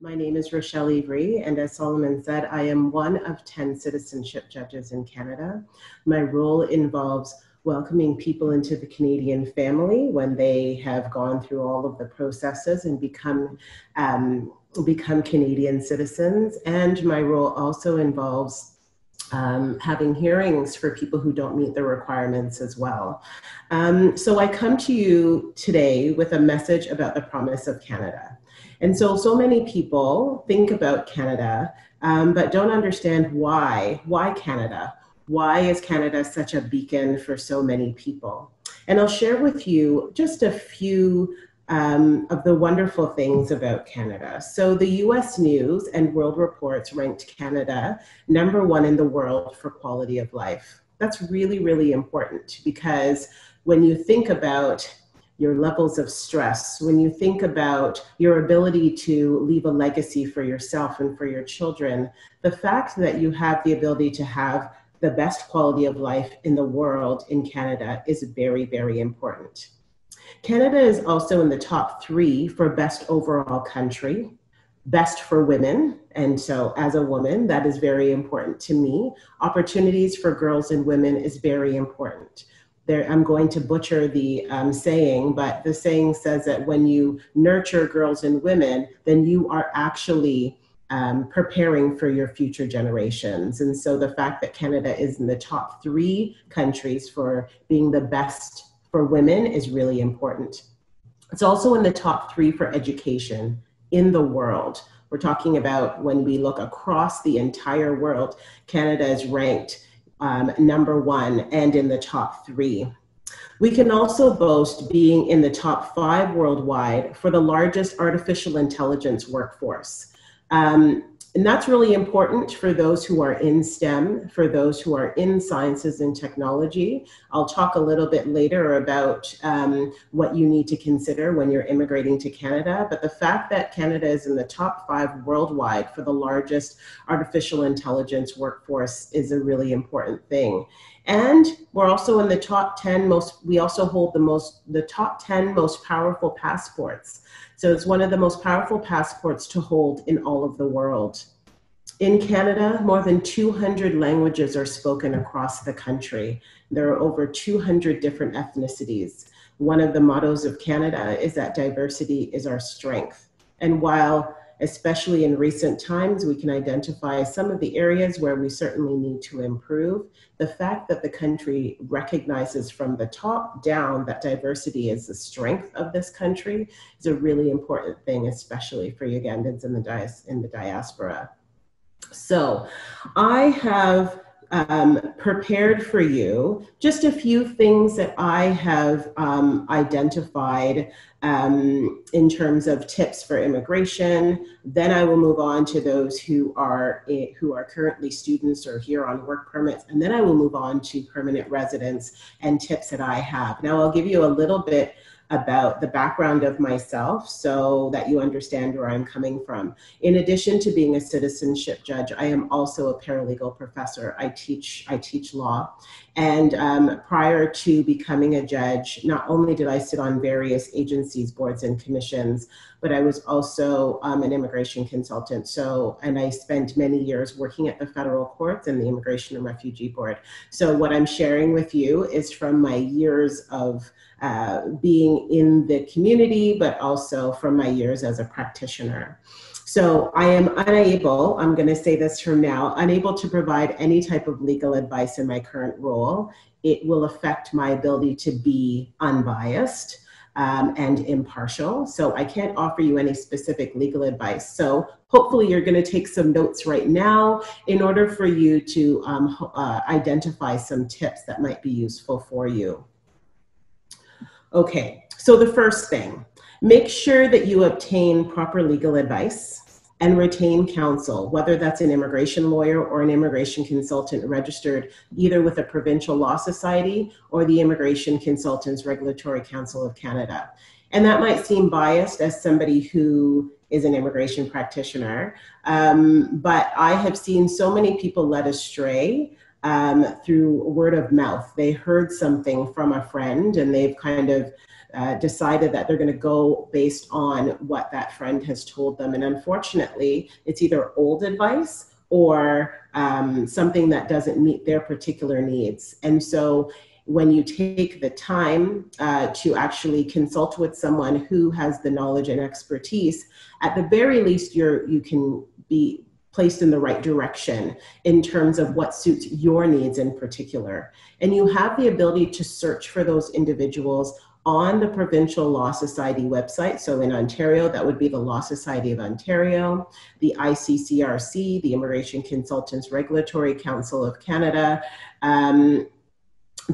My name is Rochelle Ivri, and as Solomon said, I am one of 10 citizenship judges in Canada. My role involves welcoming people into the Canadian family when they have gone through all of the processes and become um, become Canadian citizens. And my role also involves um, having hearings for people who don't meet the requirements as well. Um, so I come to you today with a message about the promise of Canada. And so, so many people think about Canada, um, but don't understand why. Why Canada? Why is Canada such a beacon for so many people? And I'll share with you just a few um, of the wonderful things about Canada. So, the US News and World Reports ranked Canada number one in the world for quality of life. That's really, really important because when you think about your levels of stress, when you think about your ability to leave a legacy for yourself and for your children, the fact that you have the ability to have the best quality of life in the world in Canada is very, very important. Canada is also in the top three for best overall country, best for women. And so, as a woman, that is very important to me. Opportunities for girls and women is very important there, I'm going to butcher the um, saying, but the saying says that when you nurture girls and women, then you are actually um, preparing for your future generations. And so the fact that Canada is in the top three countries for being the best for women is really important. It's also in the top three for education in the world. We're talking about when we look across the entire world, Canada is ranked um, number one and in the top three. We can also boast being in the top five worldwide for the largest artificial intelligence workforce. Um, and that's really important for those who are in STEM, for those who are in sciences and technology. I'll talk a little bit later about um, what you need to consider when you're immigrating to Canada. But the fact that Canada is in the top five worldwide for the largest artificial intelligence workforce is a really important thing. And we're also in the top 10 most, we also hold the most, the top 10 most powerful passports. So it's one of the most powerful passports to hold in all of the world. In Canada, more than 200 languages are spoken across the country. There are over 200 different ethnicities. One of the mottos of Canada is that diversity is our strength. And while especially in recent times, we can identify some of the areas where we certainly need to improve. The fact that the country recognizes from the top down that diversity is the strength of this country is a really important thing, especially for Ugandans in the, dias- in the diaspora. So I have um, prepared for you just a few things that I have um, identified um, in terms of tips for immigration. Then I will move on to those who are who are currently students or here on work permits, and then I will move on to permanent residents and tips that I have. Now I'll give you a little bit about the background of myself so that you understand where I'm coming from. In addition to being a citizenship judge, I am also a paralegal professor. I teach, I teach law. And um, prior to becoming a judge, not only did I sit on various agencies, boards, and commissions, but I was also um, an immigration consultant. So, and I spent many years working at the federal courts and the Immigration and Refugee Board. So, what I'm sharing with you is from my years of uh, being in the community, but also from my years as a practitioner. So I am unable, I'm going to say this from now, unable to provide any type of legal advice in my current role. It will affect my ability to be unbiased. Um, and impartial. So I can't offer you any specific legal advice. So hopefully you're going to take some notes right now in order for you to um, uh, identify some tips that might be useful for you. Okay, so the first thing, make sure that you obtain proper legal advice and retain counsel, whether that's an immigration lawyer or an immigration consultant registered either with a Provincial Law Society or the Immigration Consultants Regulatory Council of Canada. And that might seem biased as somebody who is an immigration practitioner, um, but I have seen so many people led astray um, through word of mouth. They heard something from a friend and they've kind of uh, decided that they're going to go based on what that friend has told them. And unfortunately, it's either old advice or um, something that doesn't meet their particular needs. And so when you take the time uh, to actually consult with someone who has the knowledge and expertise, at the very least, you're, you can be placed in the right direction in terms of what suits your needs in particular. And you have the ability to search for those individuals on the Provincial Law Society website. So in Ontario, that would be the Law Society of Ontario, the ICCRC, the Immigration Consultants Regulatory Council of Canada, um,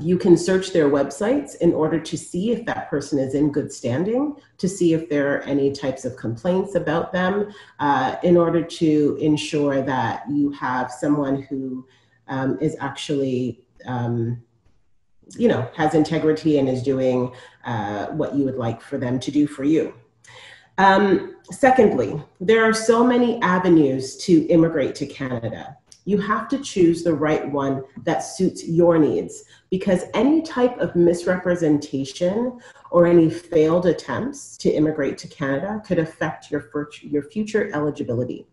you can search their websites in order to see if that person is in good standing, to see if there are any types of complaints about them, uh, in order to ensure that you have someone who um, is actually, um, you know, has integrity and is doing uh, what you would like for them to do for you. Um, secondly, there are so many avenues to immigrate to Canada you have to choose the right one that suits your needs because any type of misrepresentation or any failed attempts to immigrate to Canada could affect your, your future eligibility.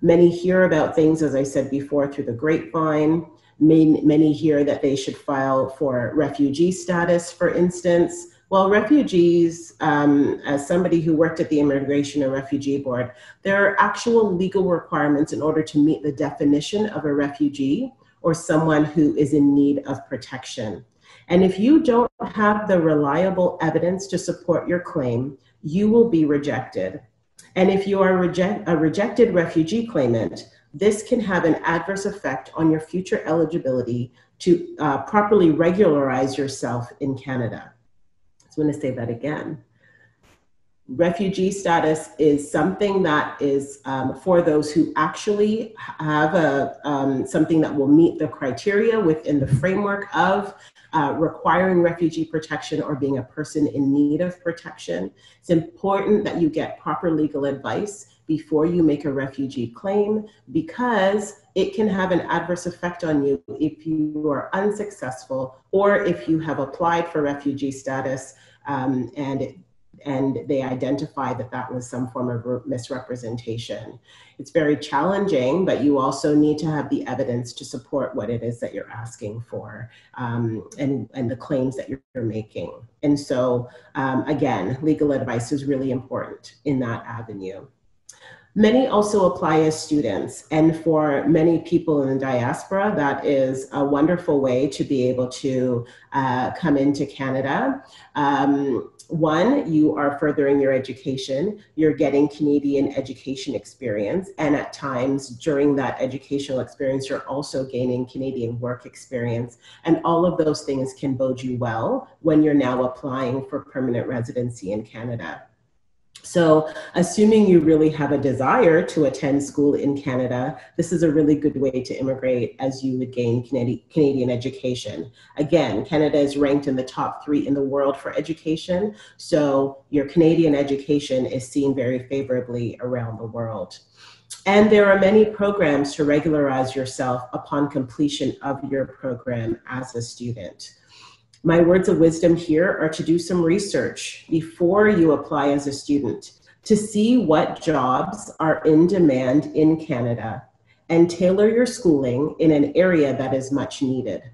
Many hear about things, as I said before, through the grapevine. Many, hear that they should file for refugee status, for instance. Well, refugees, um, as somebody who worked at the Immigration and Refugee Board, there are actual legal requirements in order to meet the definition of a refugee or someone who is in need of protection. And if you don't have the reliable evidence to support your claim, you will be rejected. And if you are a rejected refugee claimant, this can have an adverse effect on your future eligibility to uh, properly regularize yourself in Canada. I'm going to say that again. Refugee status is something that is um, for those who actually have a, um, something that will meet the criteria within the framework of uh, requiring refugee protection or being a person in need of protection. It's important that you get proper legal advice before you make a refugee claim because it can have an adverse effect on you if you are unsuccessful or if you have applied for refugee status um, and and they identify that that was some form of misrepresentation. It's very challenging, but you also need to have the evidence to support what it is that you're asking for um, and, and the claims that you're, you're making. And so, um, again, legal advice is really important in that avenue. Many also apply as students, and for many people in the diaspora, that is a wonderful way to be able to uh, come into Canada. Um, one, you are furthering your education, you're getting Canadian education experience, and at times during that educational experience, you're also gaining Canadian work experience. And all of those things can bode you well when you're now applying for permanent residency in Canada. So, assuming you really have a desire to attend school in Canada, this is a really good way to immigrate as you would gain Canadian education. Again, Canada is ranked in the top three in the world for education, so your Canadian education is seen very favorably around the world. And there are many programs to regularize yourself upon completion of your program as a student. My words of wisdom here are to do some research before you apply as a student to see what jobs are in demand in Canada and tailor your schooling in an area that is much needed.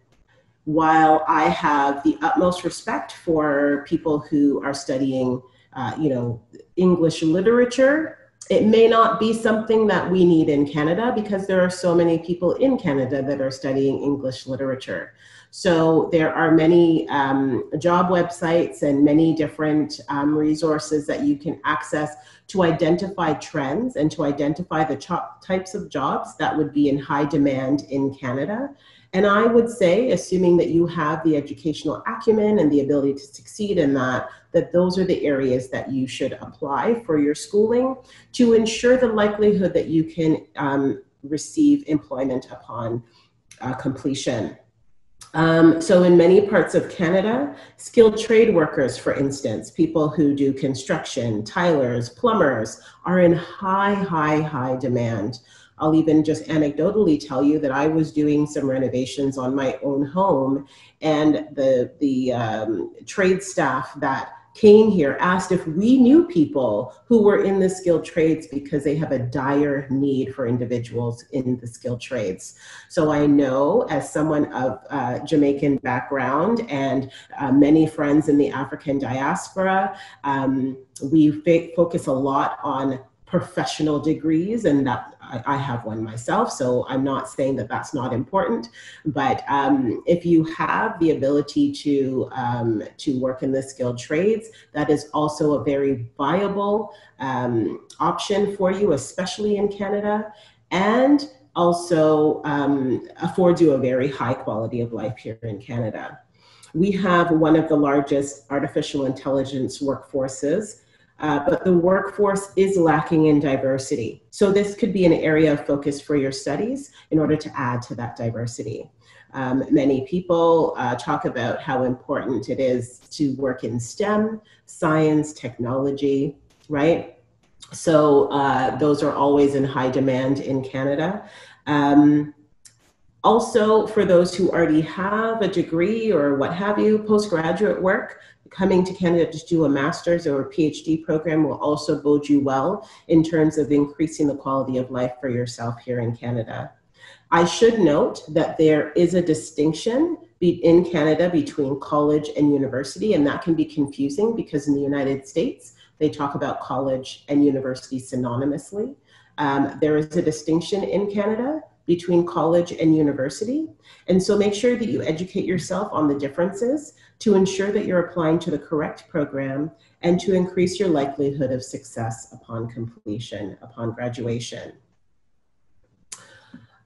While I have the utmost respect for people who are studying, uh, you know, English literature, it may not be something that we need in Canada because there are so many people in Canada that are studying English literature. So there are many um, job websites and many different um, resources that you can access to identify trends and to identify the types of jobs that would be in high demand in Canada. And I would say, assuming that you have the educational acumen and the ability to succeed in that, that those are the areas that you should apply for your schooling to ensure the likelihood that you can um, receive employment upon uh, completion. Um, so, in many parts of Canada, skilled trade workers, for instance, people who do construction, tilers, plumbers, are in high, high, high demand. I'll even just anecdotally tell you that I was doing some renovations on my own home, and the the um, trade staff that came here asked if we knew people who were in the skilled trades because they have a dire need for individuals in the skilled trades. So I know, as someone of uh, Jamaican background and uh, many friends in the African diaspora, um, we focus a lot on professional degrees and that I, I, have one myself so i'm not saying that that's not important. But um, if you have the ability to um, to work in the skilled trades that is also a very viable um, option for you especially in canada and also um, affords you a very high quality of life here in canada. We have one of the largest artificial intelligence workforces uh, but the workforce is lacking in diversity. So this could be an area of focus for your studies in order to add to that diversity. Um, many people uh, talk about how important it is to work in STEM, science, technology, right? So uh, those are always in high demand in Canada. Um, also, for those who already have a degree or what have you, postgraduate work, coming to Canada to do a master's or a PhD program will also bode you well in terms of increasing the quality of life for yourself here in Canada. I should note that there is a distinction in Canada between college and university, and that can be confusing because in the United States, they talk about college and university synonymously. Um, there is a distinction in Canada between college and university. And so make sure that you educate yourself on the differences to ensure that you're applying to the correct program and to increase your likelihood of success upon completion, upon graduation.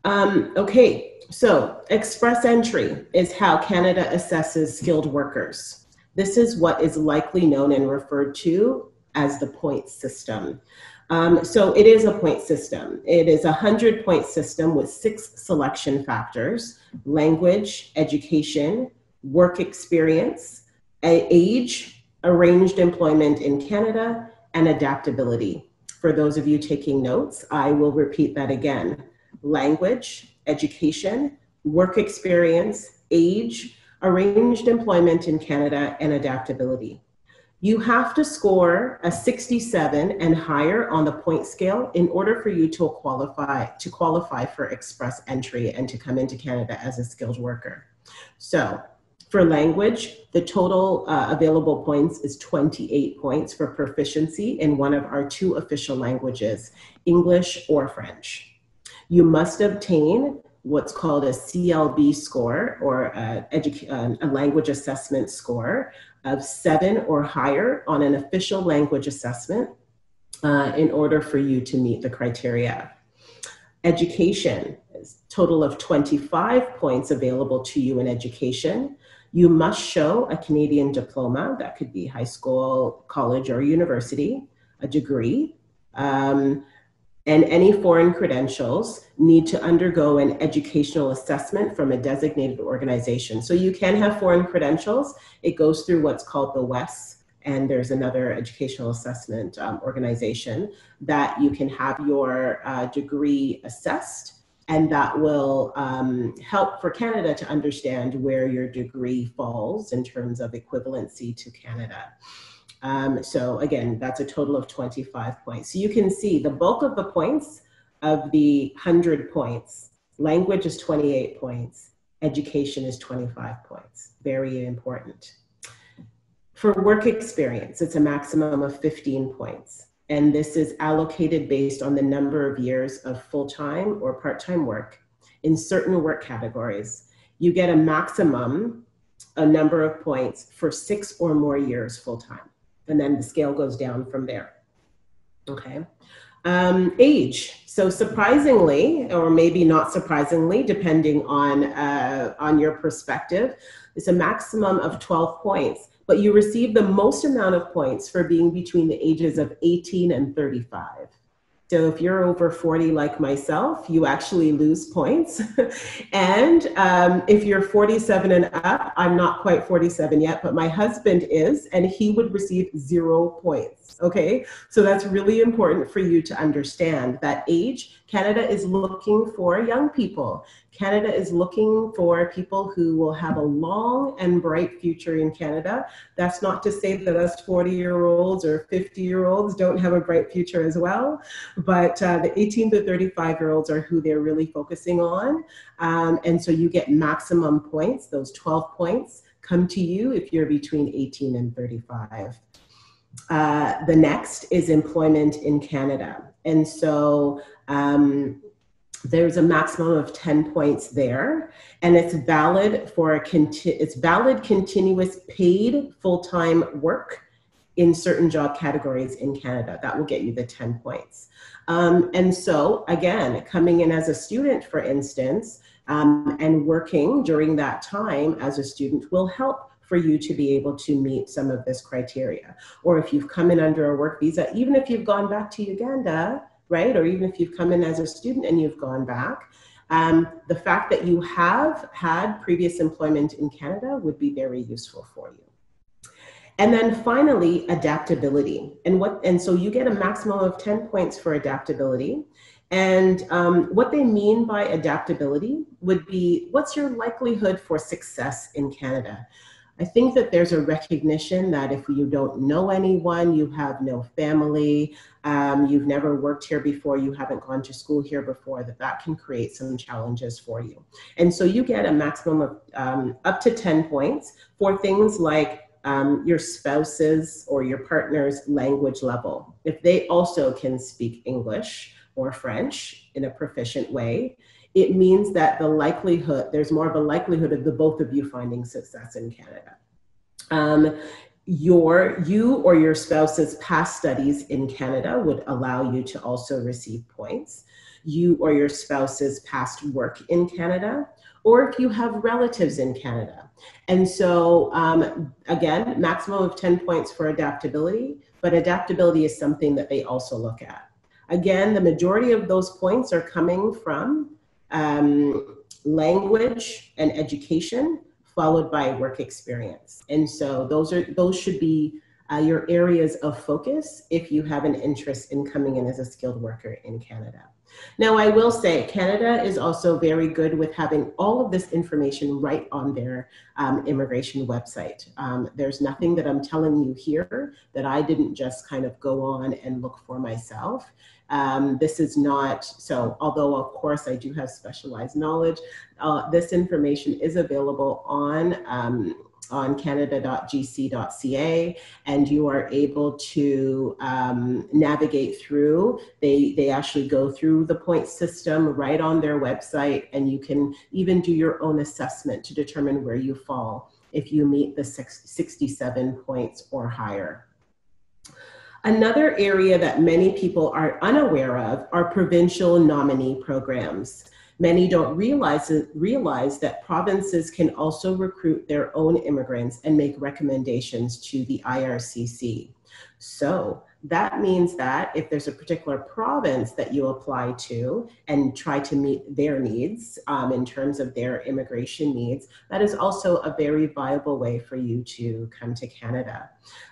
Um, okay, so express entry is how Canada assesses skilled workers. This is what is likely known and referred to as the point system. Um, so it is a point system. It is a 100 point system with six selection factors language, education, work experience, age, arranged employment in Canada, and adaptability. For those of you taking notes, I will repeat that again language, education, work experience, age, arranged employment in Canada, and adaptability. You have to score a 67 and higher on the point scale in order for you to qualify to qualify for express entry and to come into Canada as a skilled worker. So for language, the total uh, available points is 28 points for proficiency in one of our two official languages, English or French. You must obtain what's called a CLB score or a, a language assessment score of seven or higher on an official language assessment uh, in order for you to meet the criteria. Education, total of 25 points available to you in education. You must show a Canadian diploma, that could be high school, college, or university, a degree. Um, and any foreign credentials need to undergo an educational assessment from a designated organization. So you can have foreign credentials. It goes through what's called the WES, and there's another educational assessment um, organization that you can have your uh, degree assessed and that will um, help for Canada to understand where your degree falls in terms of equivalency to Canada. Um, so again, that's a total of 25 points. So you can see the bulk of the points of the 100 points, language is 28 points, education is 25 points. Very important. For work experience, it's a maximum of 15 points. And this is allocated based on the number of years of full-time or part-time work in certain work categories. You get a maximum a number of points for six or more years full-time and then the scale goes down from there. Okay. Um, age. So surprisingly, or maybe not surprisingly, depending on uh, on your perspective, it's a maximum of 12 points, but you receive the most amount of points for being between the ages of 18 and 35. So if you're over 40 like myself, you actually lose points. and um, if you're 47 and up, I'm not quite 47 yet, but my husband is, and he would receive zero points. Okay, so that's really important for you to understand that age. Canada is looking for young people. Canada is looking for people who will have a long and bright future in Canada. That's not to say that us 40 year olds or 50 year olds don't have a bright future as well, but uh, the 18 to 35 year olds are who they're really focusing on. Um, and so you get maximum points, those 12 points come to you if you're between 18 and 35. Uh, the next is employment in Canada. And so um, there's a maximum of 10 points there. And it's valid for a conti- it's valid continuous paid full-time work in certain job categories in canada. That will get you the 10 points. Um, and so again coming in as a student for instance um, and working during that time as a student will help for you to be able to meet some of this criteria or if you've come in under a work visa even if you've gone back to uganda right? Or even if you've come in as a student and you've gone back, um, the fact that you have had previous employment in Canada would be very useful for you. And then finally, adaptability. And what and so you get a maximum of 10 points for adaptability. And um, what they mean by adaptability would be what's your likelihood for success in Canada? I think that there's a recognition that if you don't know anyone, you have no family, um, you've never worked here before, you haven't gone to school here before, that that can create some challenges for you. And so you get a maximum of um, up to 10 points for things like um, your spouse's or your partner's language level. If they also can speak English or French in a proficient way, it means that the likelihood, there's more of a likelihood of the both of you finding success in Canada. Um, your you or your spouse's past studies in Canada would allow you to also receive points. You or your spouse's past work in Canada, or if you have relatives in Canada. And so, um, again, maximum of 10 points for adaptability, but adaptability is something that they also look at. Again, the majority of those points are coming from um, language and education, followed by work experience. And so those are those should be uh, your areas of focus if you have an interest in coming in as a skilled worker in Canada. Now, I will say Canada is also very good with having all of this information right on their um, immigration website. Um, there's nothing that I'm telling you here that I didn't just kind of go on and look for myself. Um, this is not, so although of course I do have specialized knowledge, uh, this information is available on um, on canada.gc.ca and you are able to um, navigate through. They they actually go through the point system right on their website and you can even do your own assessment to determine where you fall if you meet the 67 points or higher Another area that many people are unaware of are provincial nominee programs. Many don't realize, realize that provinces can also recruit their own immigrants and make recommendations to the IRCC. So that means that if there's a particular province that you apply to and try to meet their needs um, in terms of their immigration needs, that is also a very viable way for you to come to Canada.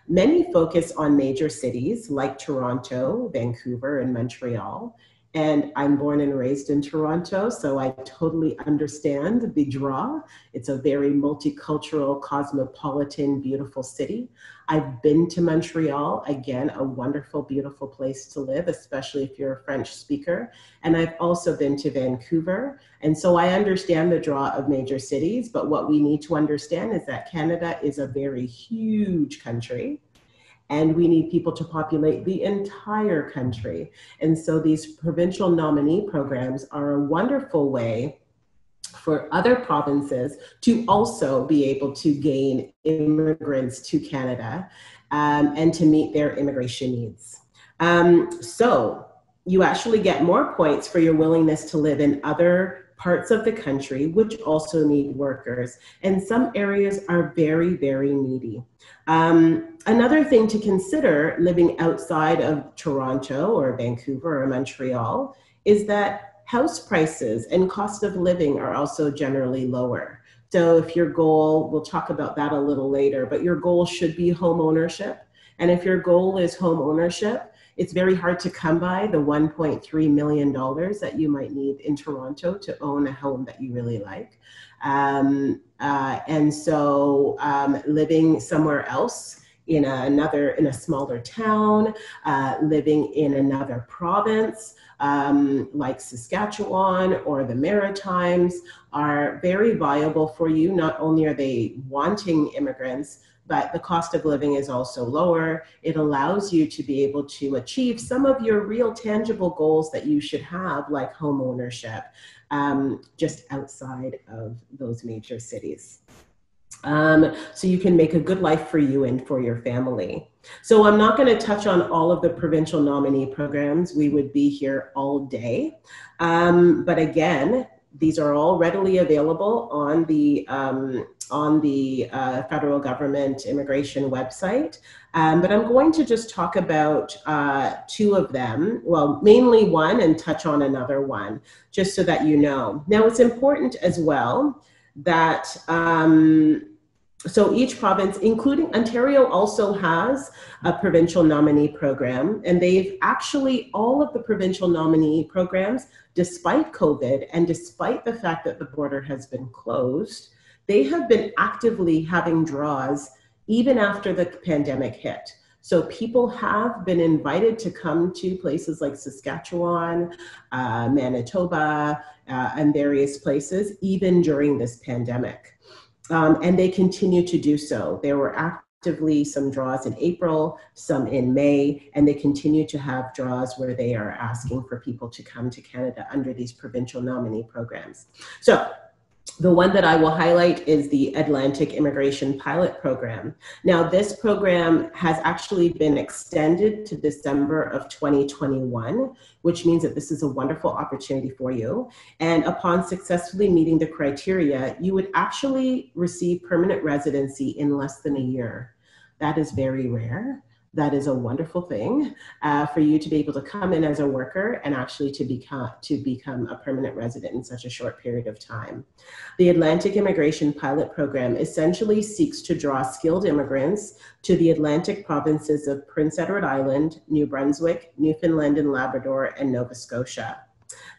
Many focus on major cities like Toronto, Vancouver, and Montreal. And I'm born and raised in Toronto, so I totally understand the draw. It's a very multicultural, cosmopolitan, beautiful city. I've been to Montreal, again, a wonderful, beautiful place to live, especially if you're a French speaker. And I've also been to Vancouver. And so I understand the draw of major cities, but what we need to understand is that Canada is a very huge country and we need people to populate the entire country. And so these provincial nominee programs are a wonderful way for other provinces to also be able to gain immigrants to Canada um, and to meet their immigration needs. Um, so you actually get more points for your willingness to live in other parts of the country which also need workers, and some areas are very, very needy. Um, another thing to consider living outside of Toronto or Vancouver or Montreal is that house prices and cost of living are also generally lower. So if your goal, we'll talk about that a little later, but your goal should be home ownership. And if your goal is home ownership, it's very hard to come by the $1.3 million that you might need in Toronto to own a home that you really like. Um, uh, and so um, living somewhere else in a, another, in a smaller town, uh, living in another province, um, like Saskatchewan or the Maritimes are very viable for you. Not only are they wanting immigrants, but the cost of living is also lower. It allows you to be able to achieve some of your real tangible goals that you should have, like home ownership, um, just outside of those major cities. Um, so you can make a good life for you and for your family. So I'm not going to touch on all of the provincial nominee programs. We would be here all day. Um, but again, these are all readily available on the um, on the uh, federal government immigration website. Um, but I'm going to just talk about uh, two of them, well, mainly one and touch on another one, just so that you know. Now, it's important as well that um, so each province, including Ontario, also has a provincial nominee program. And they've actually, all of the provincial nominee programs, despite COVID and despite the fact that the border has been closed, they have been actively having draws even after the pandemic hit. So people have been invited to come to places like Saskatchewan, uh, Manitoba, uh, and various places, even during this pandemic. Um, and they continue to do so. There were actively some draws in April, some in May, and they continue to have draws where they are asking for people to come to Canada under these provincial nominee programs. So the one that I will highlight is the Atlantic Immigration Pilot Program. Now, this program has actually been extended to December of 2021, which means that this is a wonderful opportunity for you. And upon successfully meeting the criteria, you would actually receive permanent residency in less than a year. That is very rare that is a wonderful thing uh, for you to be able to come in as a worker and actually to become to become a permanent resident in such a short period of time. The Atlantic Immigration Pilot Program essentially seeks to draw skilled immigrants to the Atlantic provinces of Prince Edward Island, New Brunswick, Newfoundland and Labrador, and Nova Scotia.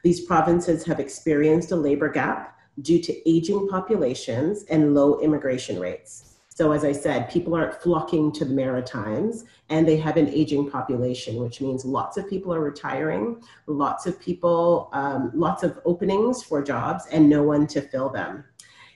These provinces have experienced a labor gap due to aging populations and low immigration rates. So as I said, people aren't flocking to the Maritimes and they have an aging population, which means lots of people are retiring, lots of people, um, lots of openings for jobs and no one to fill them.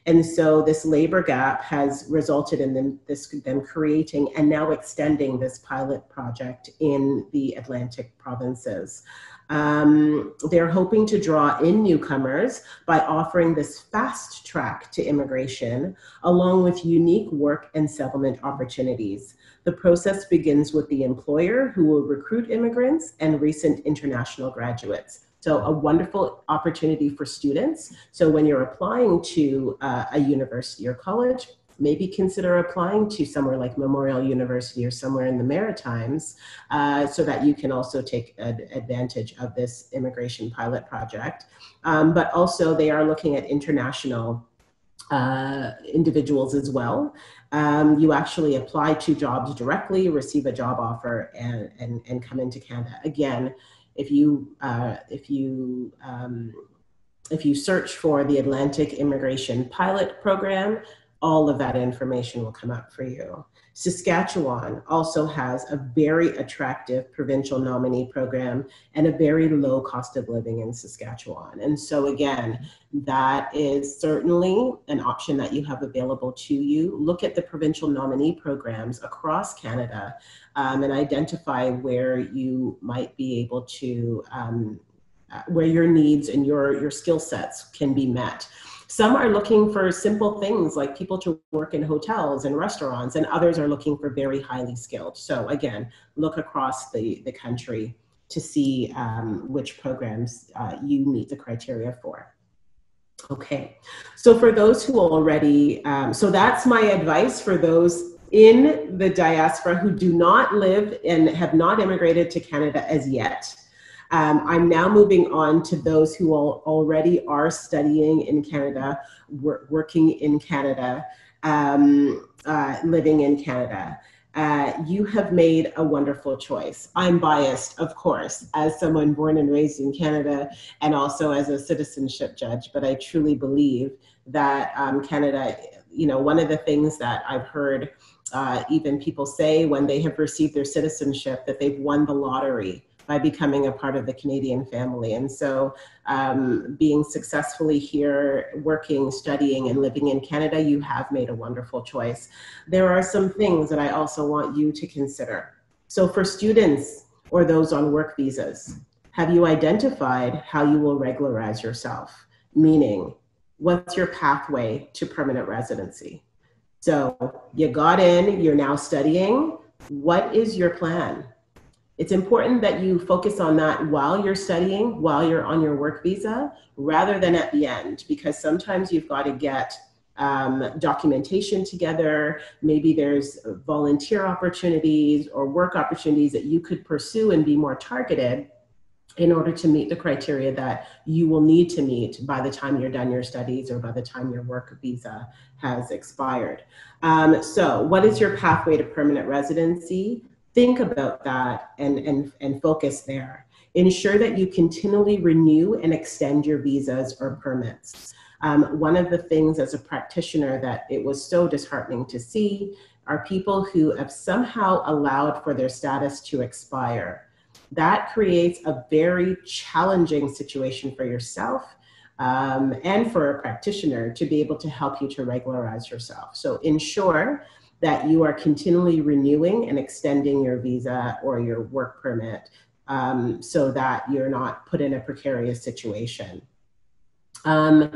And so this labor gap has resulted in them, this, them creating and now extending this pilot project in the Atlantic provinces. Um, they're hoping to draw in newcomers by offering this fast track to immigration, along with unique work and settlement opportunities. The process begins with the employer who will recruit immigrants and recent international graduates. So a wonderful opportunity for students. So when you're applying to uh, a university or college, maybe consider applying to somewhere like Memorial University or somewhere in the Maritimes uh, so that you can also take ad advantage of this immigration pilot project. Um, but also they are looking at international uh, individuals as well. Um, you actually apply to jobs directly, receive a job offer, and, and, and come into Canada. Again, if you, uh, if you um, if you search for the Atlantic Immigration Pilot Program, all of that information will come up for you. Saskatchewan also has a very attractive provincial nominee program and a very low cost of living in Saskatchewan. And so again, that is certainly an option that you have available to you. Look at the provincial nominee programs across Canada um, and identify where you might be able to, um, uh, where your needs and your, your skill sets can be met. Some are looking for simple things like people to work in hotels and restaurants, and others are looking for very highly skilled. So again, look across the, the country to see um, which programs uh, you meet the criteria for. Okay, so for those who already, um, so that's my advice for those in the diaspora who do not live and have not immigrated to Canada as yet. Um, I'm now moving on to those who already are studying in Canada, wor working in Canada, um, uh, living in Canada. Uh, you have made a wonderful choice. I'm biased, of course, as someone born and raised in Canada and also as a citizenship judge, but I truly believe that um, Canada, you know, one of the things that I've heard uh, even people say when they have received their citizenship that they've won the lottery by becoming a part of the Canadian family. And so, um, being successfully here, working, studying, and living in Canada, you have made a wonderful choice. There are some things that I also want you to consider. So, for students or those on work visas, have you identified how you will regularize yourself? Meaning, what's your pathway to permanent residency? So, you got in, you're now studying. What is your plan? It's important that you focus on that while you're studying, while you're on your work visa, rather than at the end, because sometimes you've got to get um, documentation together. Maybe there's volunteer opportunities or work opportunities that you could pursue and be more targeted in order to meet the criteria that you will need to meet by the time you're done your studies or by the time your work visa has expired. Um, so, what is your pathway to permanent residency? Think about that and, and, and focus there. Ensure that you continually renew and extend your visas or permits. Um, one of the things as a practitioner that it was so disheartening to see are people who have somehow allowed for their status to expire. That creates a very challenging situation for yourself um, and for a practitioner to be able to help you to regularize yourself. So ensure that you are continually renewing and extending your visa or your work permit um, so that you're not put in a precarious situation. Um,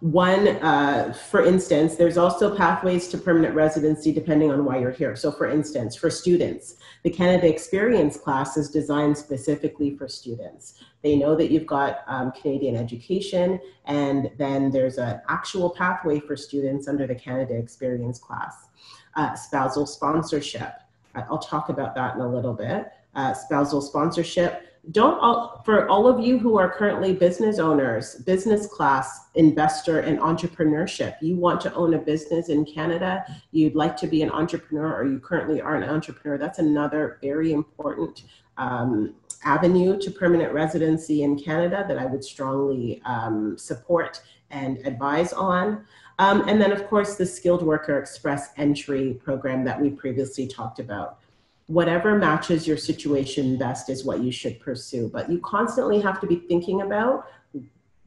one, uh, for instance, there's also pathways to permanent residency depending on why you're here. So, for instance, for students, the Canada Experience class is designed specifically for students. They know that you've got um, Canadian education, and then there's an actual pathway for students under the Canada Experience class uh, spousal sponsorship. I'll talk about that in a little bit. Uh, spousal sponsorship. Don't all, for all of you who are currently business owners, business class, investor, and entrepreneurship. You want to own a business in Canada, you'd like to be an entrepreneur, or you currently are an entrepreneur. That's another very important um, avenue to permanent residency in Canada that I would strongly um, support and advise on. Um, and then, of course, the Skilled Worker Express Entry program that we previously talked about. Whatever matches your situation best is what you should pursue, but you constantly have to be thinking about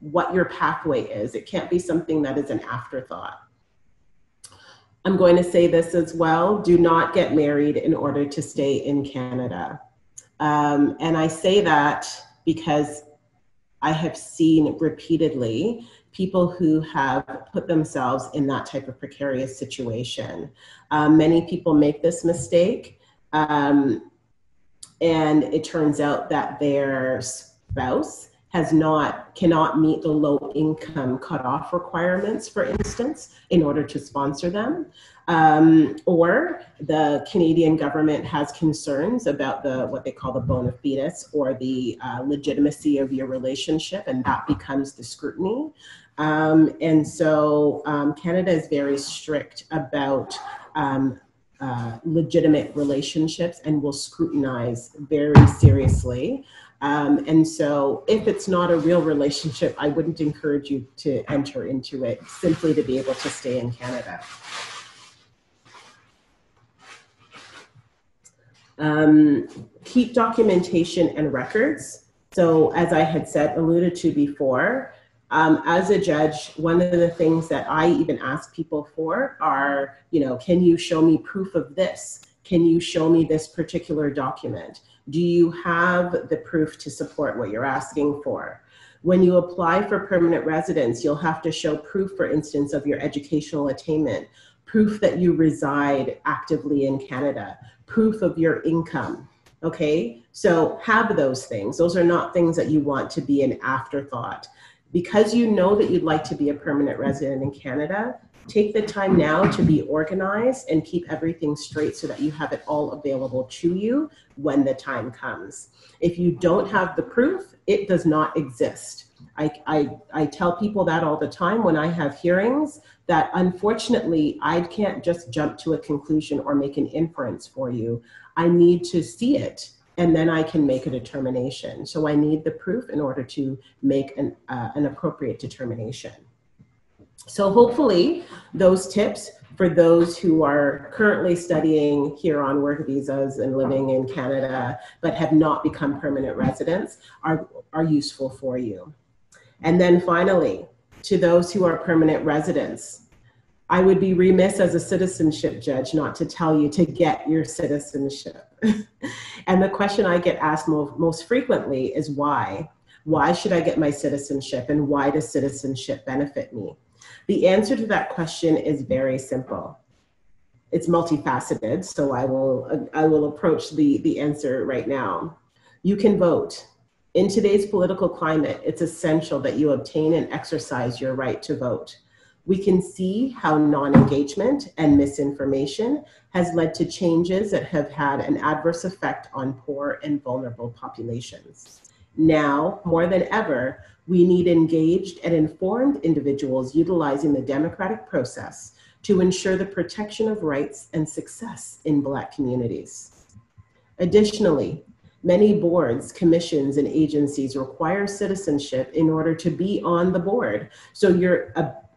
what your pathway is. It can't be something that is an afterthought. I'm going to say this as well do not get married in order to stay in Canada. Um, and I say that because I have seen repeatedly people who have put themselves in that type of precarious situation. Um, many people make this mistake, um, and it turns out that their spouse has not cannot meet the low income cutoff requirements, for instance, in order to sponsor them. Um, or the Canadian government has concerns about the what they call the bona fides or the uh, legitimacy of your relationship, and that becomes the scrutiny. Um, and so um, Canada is very strict about um, uh, legitimate relationships and will scrutinize very seriously. Um, and so, if it's not a real relationship, I wouldn't encourage you to enter into it simply to be able to stay in Canada. Um, keep documentation and records. So, as I had said, alluded to before, um, as a judge, one of the things that I even ask people for are, you know, can you show me proof of this? Can you show me this particular document? Do you have the proof to support what you're asking for? When you apply for permanent residence, you'll have to show proof, for instance, of your educational attainment, proof that you reside actively in Canada, proof of your income. Okay, so have those things. Those are not things that you want to be an afterthought Because you know that you'd like to be a permanent resident in Canada, take the time now to be organized and keep everything straight so that you have it all available to you when the time comes. If you don't have the proof, it does not exist. I, I, I tell people that all the time when I have hearings that unfortunately I can't just jump to a conclusion or make an inference for you. I need to see it and then I can make a determination. So I need the proof in order to make an, uh, an appropriate determination. So hopefully those tips for those who are currently studying here on work visas and living in Canada, but have not become permanent residents are, are useful for you. And then finally, to those who are permanent residents, I would be remiss as a citizenship judge not to tell you to get your citizenship. and the question I get asked most, most frequently is why? Why should I get my citizenship and why does citizenship benefit me? The answer to that question is very simple. It's multifaceted, so I will, I will approach the, the answer right now. You can vote. In today's political climate, it's essential that you obtain and exercise your right to vote. We can see how non engagement and misinformation has led to changes that have had an adverse effect on poor and vulnerable populations. Now, more than ever, we need engaged and informed individuals utilizing the democratic process to ensure the protection of rights and success in Black communities. Additionally, many boards, commissions, and agencies require citizenship in order to be on the board. So your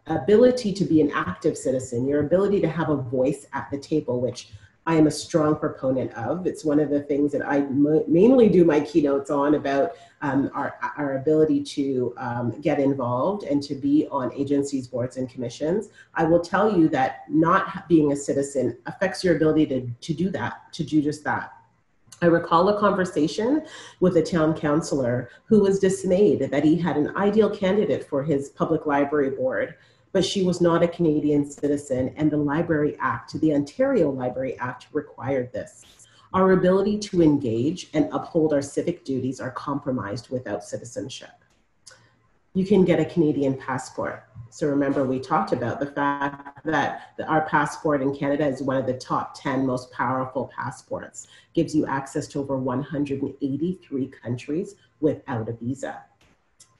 ability to be an active citizen, your ability to have a voice at the table, which I am a strong proponent of. It's one of the things that I mainly do my keynotes on about um, our, our ability to um, get involved and to be on agencies, boards, and commissions. I will tell you that not being a citizen affects your ability to, to do that, to do just that. I recall a conversation with a town councilor who was dismayed that he had an ideal candidate for his public library board but she was not a Canadian citizen, and the Library Act, the Ontario Library Act, required this. Our ability to engage and uphold our civic duties are compromised without citizenship. You can get a Canadian passport. So remember, we talked about the fact that our passport in Canada is one of the top 10 most powerful passports, gives you access to over 183 countries without a visa.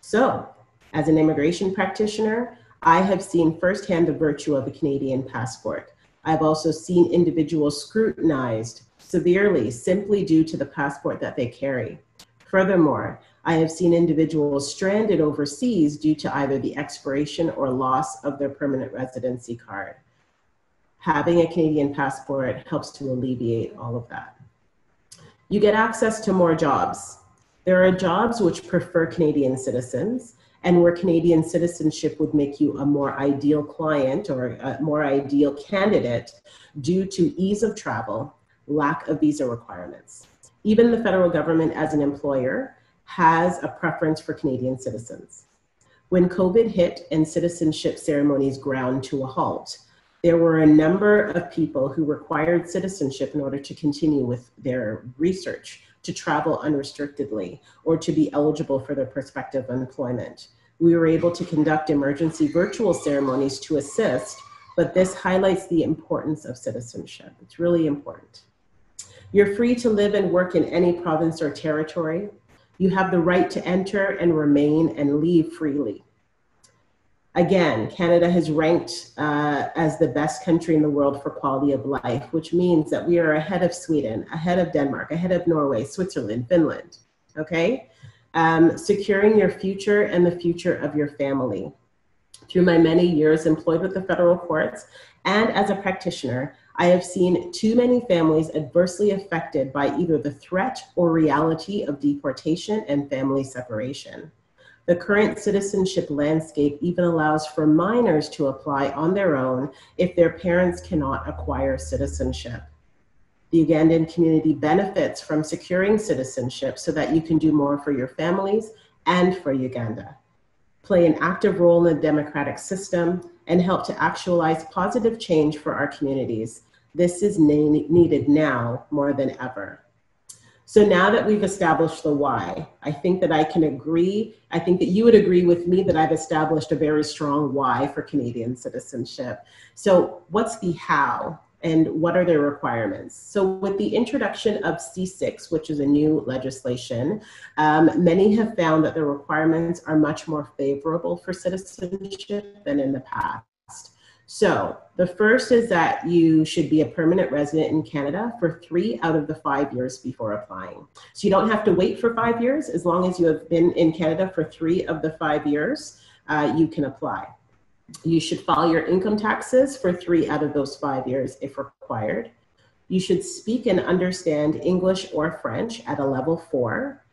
So, as an immigration practitioner, I have seen firsthand the virtue of a Canadian passport. I've also seen individuals scrutinized severely simply due to the passport that they carry. Furthermore, I have seen individuals stranded overseas due to either the expiration or loss of their permanent residency card. Having a Canadian passport helps to alleviate all of that. You get access to more jobs. There are jobs which prefer Canadian citizens, and where Canadian citizenship would make you a more ideal client or a more ideal candidate due to ease of travel, lack of visa requirements. Even the federal government, as an employer, has a preference for Canadian citizens. When COVID hit and citizenship ceremonies ground to a halt, there were a number of people who required citizenship in order to continue with their research, to travel unrestrictedly, or to be eligible for their prospective employment we were able to conduct emergency virtual ceremonies to assist, but this highlights the importance of citizenship. It's really important. You're free to live and work in any province or territory. You have the right to enter and remain and leave freely. Again, Canada has ranked uh, as the best country in the world for quality of life, which means that we are ahead of Sweden, ahead of Denmark, ahead of Norway, Switzerland, Finland. Okay? um, securing your future and the future of your family. Through my many years employed with the federal courts and as a practitioner, I have seen too many families adversely affected by either the threat or reality of deportation and family separation. The current citizenship landscape even allows for minors to apply on their own if their parents cannot acquire citizenship. The Ugandan community benefits from securing citizenship so that you can do more for your families and for Uganda. Play an active role in the democratic system and help to actualize positive change for our communities. This is needed now more than ever. So now that we've established the why, I think that I can agree, I think that you would agree with me that I've established a very strong why for Canadian citizenship. So what's the how? and what are their requirements? So with the introduction of C6, which is a new legislation, um, many have found that the requirements are much more favorable for citizenship than in the past. So the first is that you should be a permanent resident in Canada for three out of the five years before applying. So you don't have to wait for five years. As long as you have been in Canada for three of the five years, uh, you can apply. You should file your income taxes for three out of those five years if required. You should speak and understand English or French at a level four.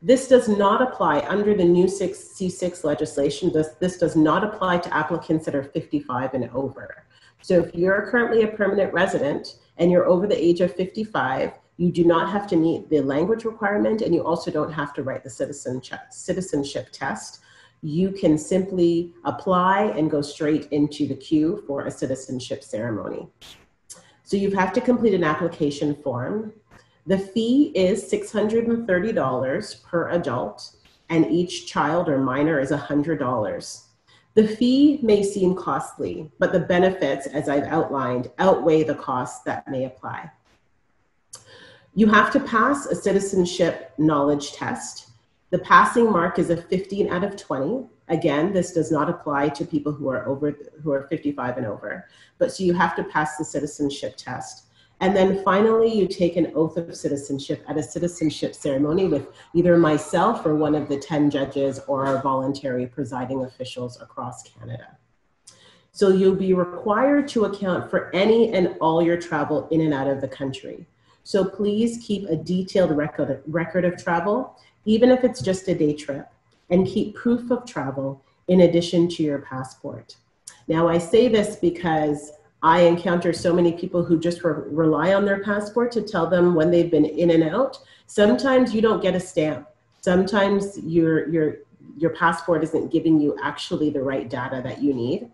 This does not apply under the new C6 legislation. This, this does not apply to applicants that are 55 and over. So if you're currently a permanent resident and you're over the age of 55, you do not have to meet the language requirement and you also don't have to write the citizenship test you can simply apply and go straight into the queue for a citizenship ceremony. So you have to complete an application form. The fee is $630 per adult, and each child or minor is $100. The fee may seem costly, but the benefits, as I've outlined, outweigh the costs that may apply. You have to pass a citizenship knowledge test the passing mark is a 15 out of 20. Again, this does not apply to people who are over who are 55 and over. But so you have to pass the citizenship test. And then finally, you take an oath of citizenship at a citizenship ceremony with either myself or one of the 10 judges or our voluntary presiding officials across Canada. So you'll be required to account for any and all your travel in and out of the country. So please keep a detailed record, record of travel even if it's just a day trip, and keep proof of travel in addition to your passport. Now, I say this because I encounter so many people who just re- rely on their passport to tell them when they've been in and out. Sometimes you don't get a stamp. Sometimes your your your passport isn't giving you actually the right data that you need.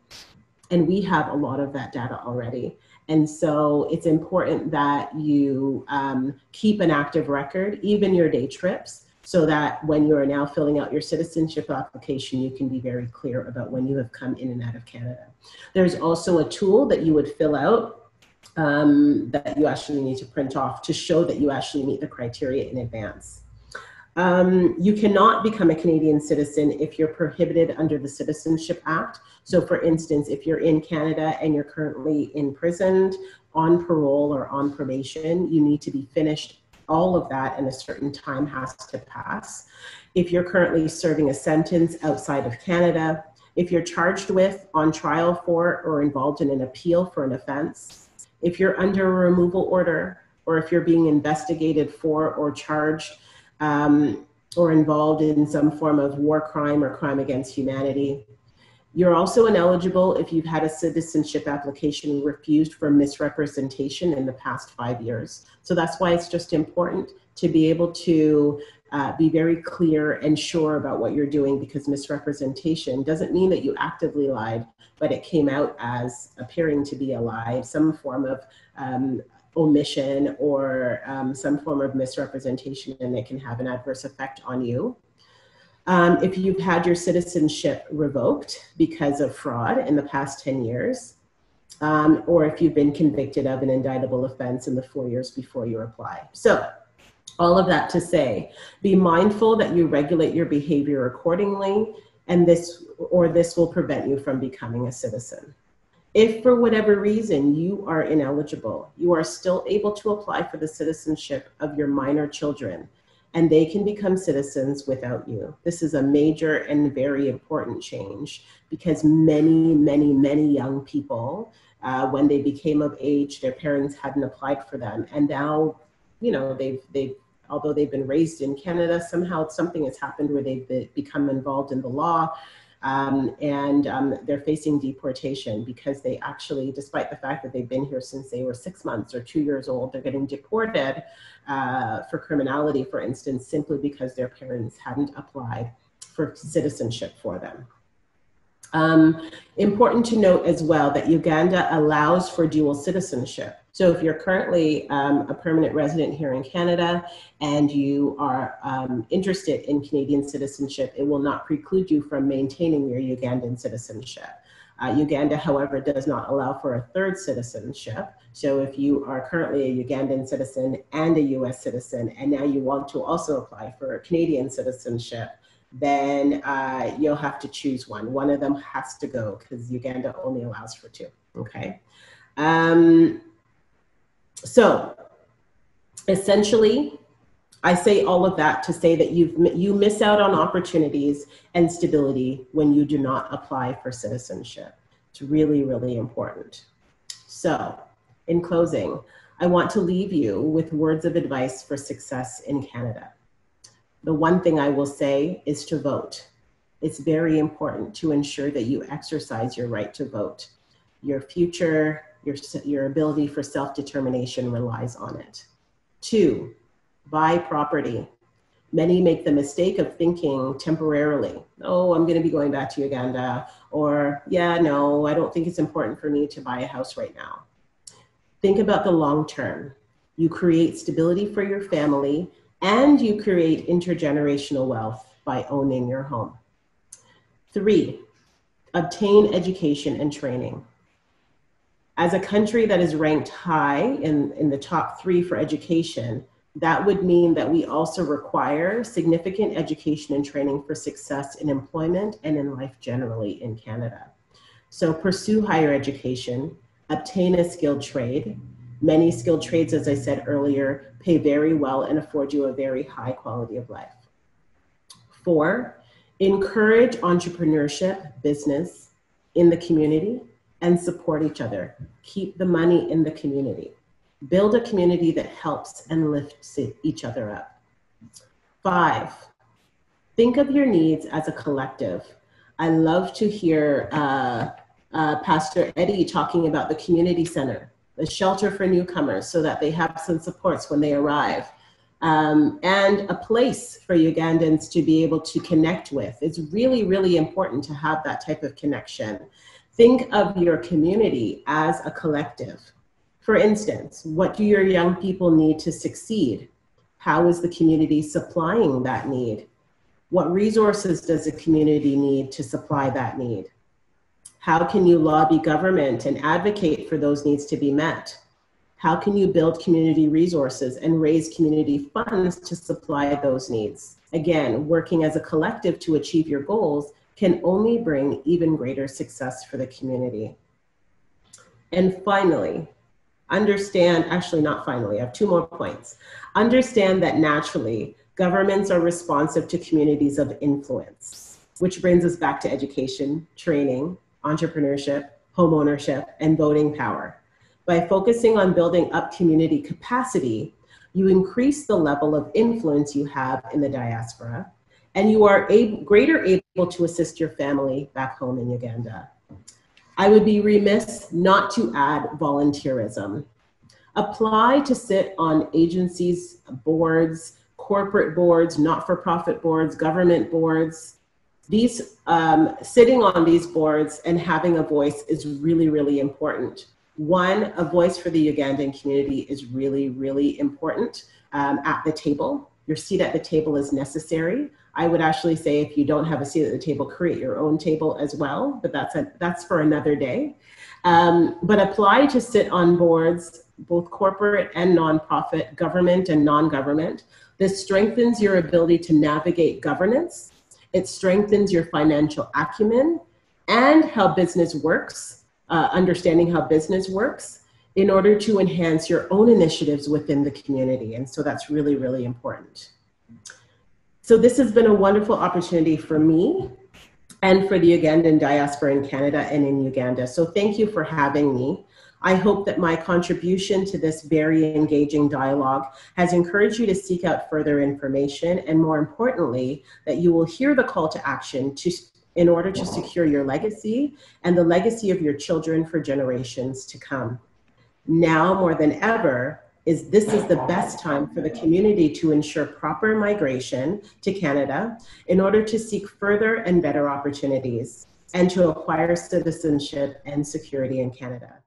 And we have a lot of that data already. And so it's important that you um, keep an active record, even your day trips, so that when you're now filling out your citizenship application, you can be very clear about when you have come in and out of Canada. There's also a tool that you would fill out um, that you actually need to print off to show that you actually meet the criteria in advance. Um, you cannot become a Canadian citizen if you're prohibited under the Citizenship Act. So, for instance, if you're in Canada and you're currently imprisoned, on parole, or on probation, you need to be finished all of that and a certain time has to pass. If you're currently serving a sentence outside of Canada, if you're charged with, on trial for, or involved in an appeal for an offense, if you're under a removal order, or if you're being investigated for or charged um, or involved in some form of war crime or crime against humanity, you're also ineligible if you've had a citizenship application refused for misrepresentation in the past five years. So that's why it's just important to be able to uh, be very clear and sure about what you're doing because misrepresentation doesn't mean that you actively lied, but it came out as appearing to be a lie, some form of um, omission or um, some form of misrepresentation, and it can have an adverse effect on you. Um, if you've had your citizenship revoked because of fraud in the past 10 years, um, or if you've been convicted of an indictable offense in the four years before you apply. So, all of that to say, be mindful that you regulate your behavior accordingly, and this or this will prevent you from becoming a citizen. If for whatever reason you are ineligible, you are still able to apply for the citizenship of your minor children and they can become citizens without you. This is a major and very important change because many, many, many young people, uh, when they became of age, their parents hadn't applied for them, and now, you know, they've they've although they've been raised in Canada, somehow something has happened where they've become involved in the law um, and um, they're facing deportation because they actually, despite the fact that they've been here since they were six months or two years old, they're getting deported uh, for criminality, for instance, simply because their parents hadn't applied for citizenship for them. Um, important to note as well that Uganda allows for dual citizenship. So if you're currently um, a permanent resident here in Canada and you are um, interested in Canadian citizenship, it will not preclude you from maintaining your Ugandan citizenship. Uh, Uganda, however, does not allow for a third citizenship. So if you are currently a Ugandan citizen and a US citizen, and now you want to also apply for Canadian citizenship, then uh, you'll have to choose one. One of them has to go because Uganda only allows for two, okay? Um, so essentially, I say all of that to say that you've, you miss out on opportunities and stability when you do not apply for citizenship. It's really, really important. So, in closing, I want to leave you with words of advice for success in Canada. The one thing I will say is to vote. It's very important to ensure that you exercise your right to vote. Your future, your, your ability for self determination relies on it. Two, buy property. Many make the mistake of thinking temporarily, oh, I'm going to be going back to Uganda, or yeah, no, I don't think it's important for me to buy a house right now. Think about the long term. You create stability for your family and you create intergenerational wealth by owning your home. Three, obtain education and training. As a country that is ranked high in, in the top three for education, that would mean that we also require significant education and training for success in employment and in life generally in Canada. So pursue higher education, obtain a skilled trade. Many skilled trades, as I said earlier, pay very well and afford you a very high quality of life. Four, encourage entrepreneurship, business in the community and support each other. Keep the money in the community. Build a community that helps and lifts each other up. Five, think of your needs as a collective. I love to hear uh, uh, Pastor Eddie talking about the community center, the shelter for newcomers so that they have some supports when they arrive. Um, and a place for Ugandans to be able to connect with. It's really, really important to have that type of connection. Think of your community as a collective. For instance, what do your young people need to succeed? How is the community supplying that need? What resources does the community need to supply that need? How can you lobby government and advocate for those needs to be met? How can you build community resources and raise community funds to supply those needs? Again, working as a collective to achieve your goals can only bring even greater success for the community. And finally, understand, actually, not finally, I have two more points. Understand that naturally, governments are responsive to communities of influence, which brings us back to education, training, entrepreneurship, homeownership, and voting power. By focusing on building up community capacity, you increase the level of influence you have in the diaspora, and you are able, greater able to assist your family back home in Uganda. I would be remiss not to add volunteerism. Apply to sit on agencies, boards, corporate boards, not for profit boards, government boards. These um, sitting on these boards and having a voice is really, really important. One, a voice for the Ugandan community is really, really important um, at the table. Your seat at the table is necessary. I would actually say if you don't have a seat at the table, create your own table as well, but that's, a, that's for another day. Um, but apply to sit on boards, both corporate and nonprofit, government and non-government. This strengthens your ability to navigate governance. It strengthens your financial acumen and how business works, uh, understanding how business works in order to enhance your own initiatives within the community. And so that's really, really important. So this has been a wonderful opportunity for me and for the Ugandan diaspora in Canada and in Uganda. So thank you for having me. I hope that my contribution to this very engaging dialogue has encouraged you to seek out further information and more importantly, that you will hear the call to action to, in order to secure your legacy and the legacy of your children for generations to come. Now more than ever, is this is the best time for the community to ensure proper migration to Canada in order to seek further and better opportunities. and to acquire citizenship and security in Canada.